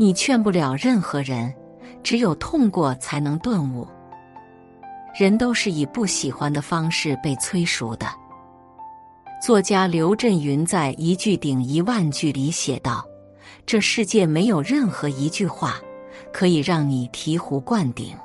你劝不了任何人，只有痛过才能顿悟。人都是以不喜欢的方式被催熟的。作家刘震云在一句顶一万句里写道：“这世界没有任何一句话可以让你醍醐灌顶，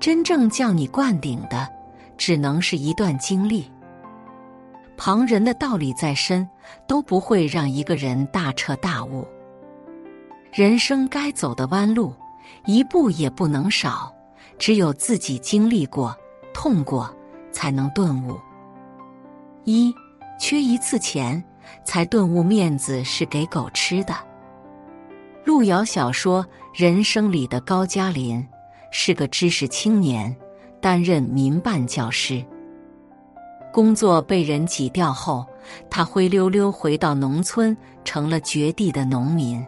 真正叫你灌顶的，只能是一段经历。旁人的道理再深，都不会让一个人大彻大悟。人生该走的弯路，一步也不能少。”只有自己经历过、痛过，才能顿悟。一缺一次钱，才顿悟面子是给狗吃的。路遥小说《人生》里的高加林是个知识青年，担任民办教师。工作被人挤掉后，他灰溜溜回到农村，成了绝地的农民。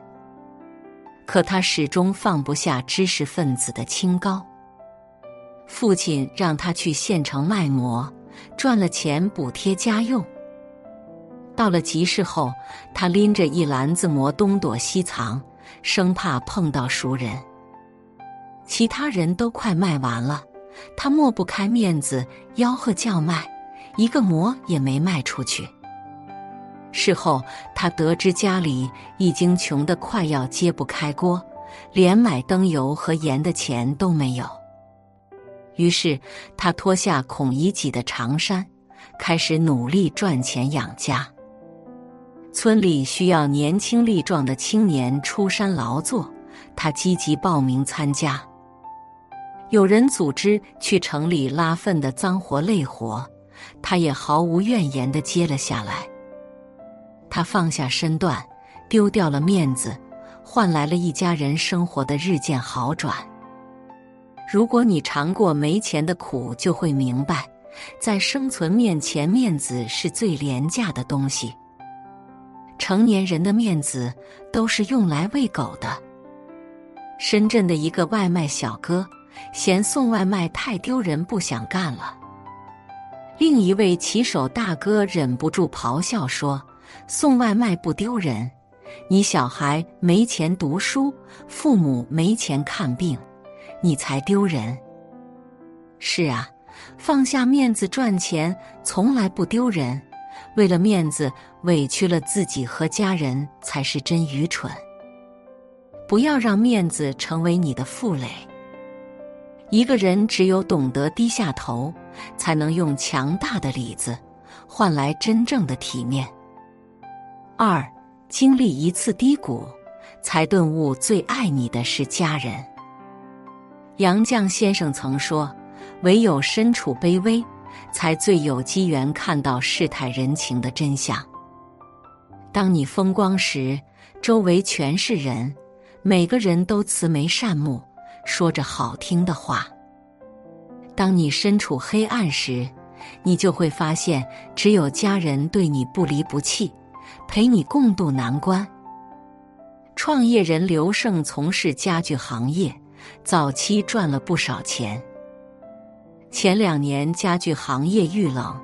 可他始终放不下知识分子的清高。父亲让他去县城卖馍，赚了钱补贴家用。到了集市后，他拎着一篮子馍东躲西藏，生怕碰到熟人。其他人都快卖完了，他抹不开面子吆喝叫卖，一个馍也没卖出去。事后，他得知家里已经穷得快要揭不开锅，连买灯油和盐的钱都没有。于是，他脱下孔乙己的长衫，开始努力赚钱养家。村里需要年轻力壮的青年出山劳作，他积极报名参加。有人组织去城里拉粪的脏活累活，他也毫无怨言的接了下来。他放下身段，丢掉了面子，换来了一家人生活的日渐好转。如果你尝过没钱的苦，就会明白，在生存面前，面子是最廉价的东西。成年人的面子都是用来喂狗的。深圳的一个外卖小哥嫌送外卖太丢人，不想干了。另一位骑手大哥忍不住咆哮说：“送外卖不丢人，你小孩没钱读书，父母没钱看病。”你才丢人！是啊，放下面子赚钱从来不丢人，为了面子委屈了自己和家人才是真愚蠢。不要让面子成为你的负累。一个人只有懂得低下头，才能用强大的里子换来真正的体面。二，经历一次低谷，才顿悟最爱你的是家人。杨绛先生曾说：“唯有身处卑微，才最有机缘看到世态人情的真相。当你风光时，周围全是人，每个人都慈眉善目，说着好听的话；当你身处黑暗时，你就会发现，只有家人对你不离不弃，陪你共度难关。”创业人刘胜从事家具行业。早期赚了不少钱。前两年家具行业遇冷，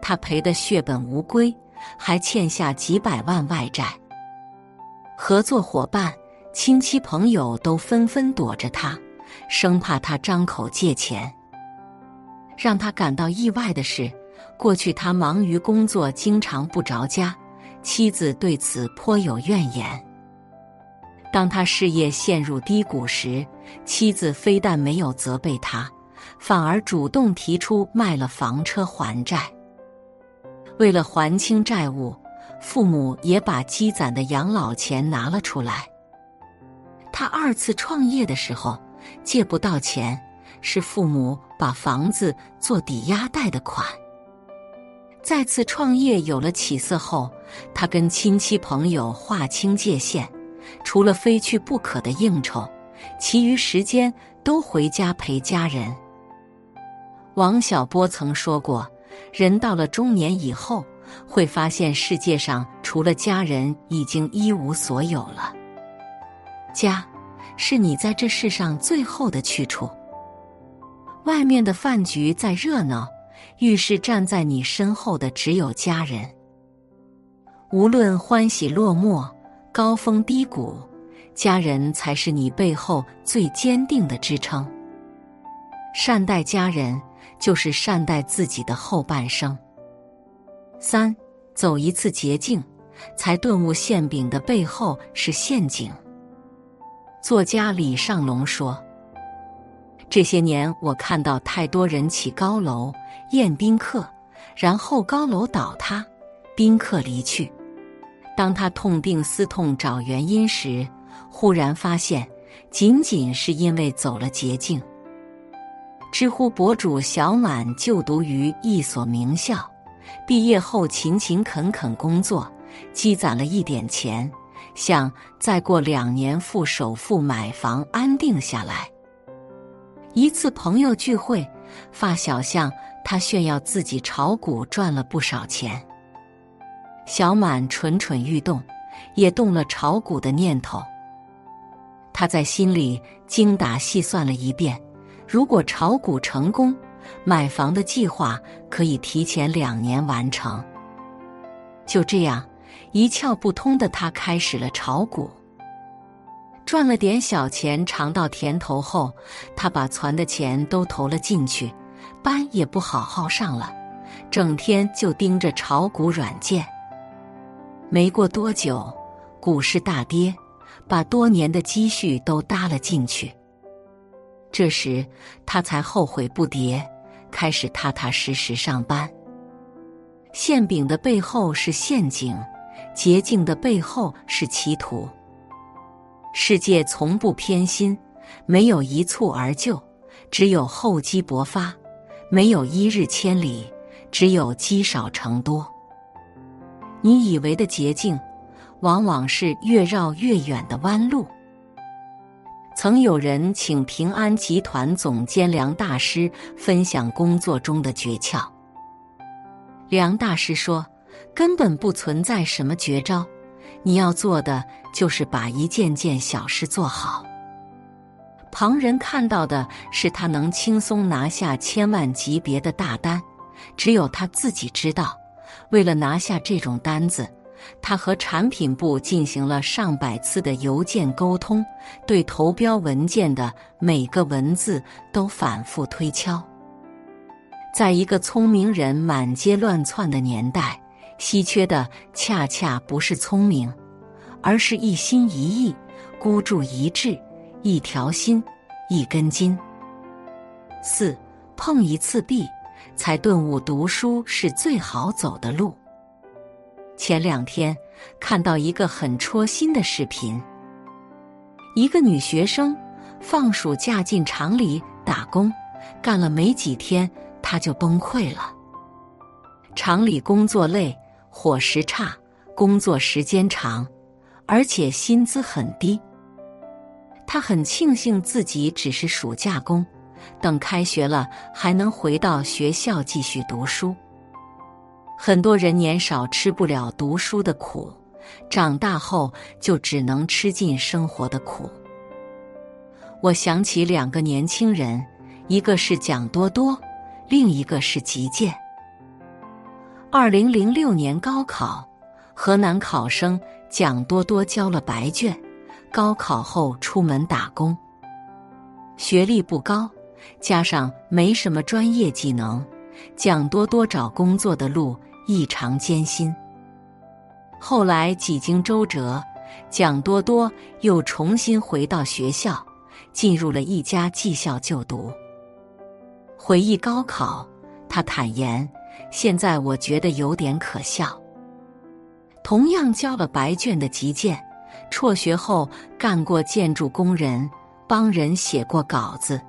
他赔得血本无归，还欠下几百万外债。合作伙伴、亲戚朋友都纷纷躲着他，生怕他张口借钱。让他感到意外的是，过去他忙于工作，经常不着家，妻子对此颇有怨言。当他事业陷入低谷时，妻子非但没有责备他，反而主动提出卖了房车还债。为了还清债务，父母也把积攒的养老钱拿了出来。他二次创业的时候借不到钱，是父母把房子做抵押贷的款。再次创业有了起色后，他跟亲戚朋友划清界限。除了非去不可的应酬，其余时间都回家陪家人。王小波曾说过：“人到了中年以后，会发现世界上除了家人，已经一无所有了。家，是你在这世上最后的去处。外面的饭局再热闹，遇事站在你身后的只有家人。无论欢喜落寞。”高峰低谷，家人才是你背后最坚定的支撑。善待家人，就是善待自己的后半生。三，走一次捷径，才顿悟馅饼的背后是陷阱。作家李尚龙说：“这些年，我看到太多人起高楼宴宾客，然后高楼倒塌，宾客离去。当他痛定思痛找原因时，忽然发现，仅仅是因为走了捷径。”知乎博主小满就读于一所名校，毕业后勤勤恳恳工作，积攒了一点钱，想再过两年付首付买房安定下来。一次朋友聚会，发小向他炫耀自己炒股赚了不少钱，小满蠢蠢欲动，也动了炒股的念头。他在心里精打细算了一遍。如果炒股成功，买房的计划可以提前两年完成。就这样，一窍不通的他开始了炒股，赚了点小钱，尝到甜头后，他把存的钱都投了进去，班也不好好上了，整天就盯着炒股软件。没过多久，股市大跌，把多年的积蓄都搭了进去。这时，他才后悔不迭，开始踏踏实实上班。馅饼的背后是陷阱，捷径的背后是歧途。世界从不偏心，没有一蹴而就，只有厚积薄发；没有一日千里，只有积少成多。你以为的捷径，往往是越绕越远的弯路。曾有人请平安集团总监梁大师分享工作中的诀窍。梁大师说：“根本不存在什么绝招，你要做的就是把一件件小事做好。旁人看到的是他能轻松拿下千万级别的大单，只有他自己知道，为了拿下这种单子。”他和产品部进行了上百次的邮件沟通，对投标文件的每个文字都反复推敲。在一个聪明人满街乱窜的年代，稀缺的恰恰不是聪明，而是一心一意、孤注一掷、一条心、一根筋。四碰一次壁，才顿悟读书是最好走的路。前两天看到一个很戳心的视频，一个女学生放暑假进厂里打工，干了没几天，她就崩溃了。厂里工作累，伙食差，工作时间长，而且薪资很低。他很庆幸自己只是暑假工，等开学了还能回到学校继续读书。很多人年少吃不了读书的苦，长大后就只能吃尽生活的苦。我想起两个年轻人，一个是蒋多多，另一个是吉建。二零零六年高考，河南考生蒋多多交了白卷，高考后出门打工。学历不高，加上没什么专业技能，蒋多多找工作的路。异常艰辛。后来几经周折，蒋多多又重新回到学校，进入了一家技校就读。回忆高考，他坦言：“现在我觉得有点可笑。”同样交了白卷的吉健，辍学后干过建筑工人，帮人写过稿子，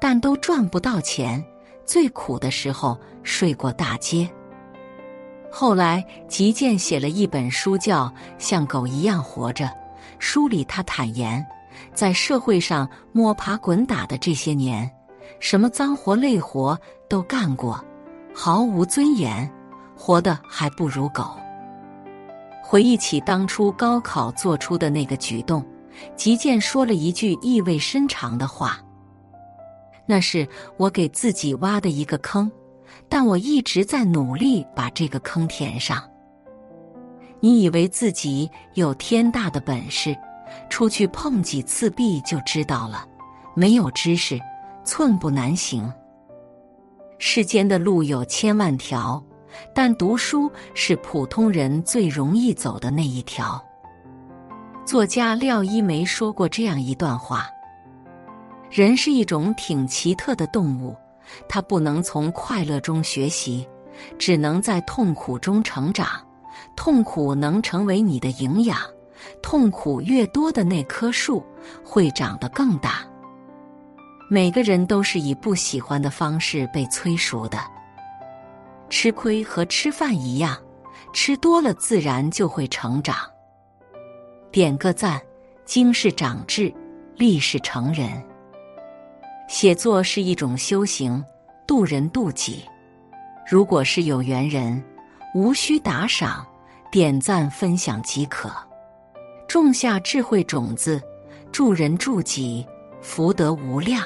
但都赚不到钱。最苦的时候，睡过大街。后来，吉健写了一本书，叫《像狗一样活着》。书里他坦言，在社会上摸爬滚打的这些年，什么脏活累活都干过，毫无尊严，活得还不如狗。回忆起当初高考做出的那个举动，吉健说了一句意味深长的话：“那是我给自己挖的一个坑。”但我一直在努力把这个坑填上。你以为自己有天大的本事，出去碰几次壁就知道了。没有知识，寸步难行。世间的路有千万条，但读书是普通人最容易走的那一条。作家廖一梅说过这样一段话：人是一种挺奇特的动物，它不能从快乐中学习，只能在痛苦中成长。痛苦能成为你的营养，痛苦越多的那棵树会长得更大。每个人都是以不喜欢的方式被催熟的。吃亏和吃饭一样，吃多了自然就会成长。点个赞，经是长智，立是成人。写作是一种修行，渡人渡己。如果是有缘人，无需打赏，点赞分享即可。种下智慧种子，助人助己，福德无量。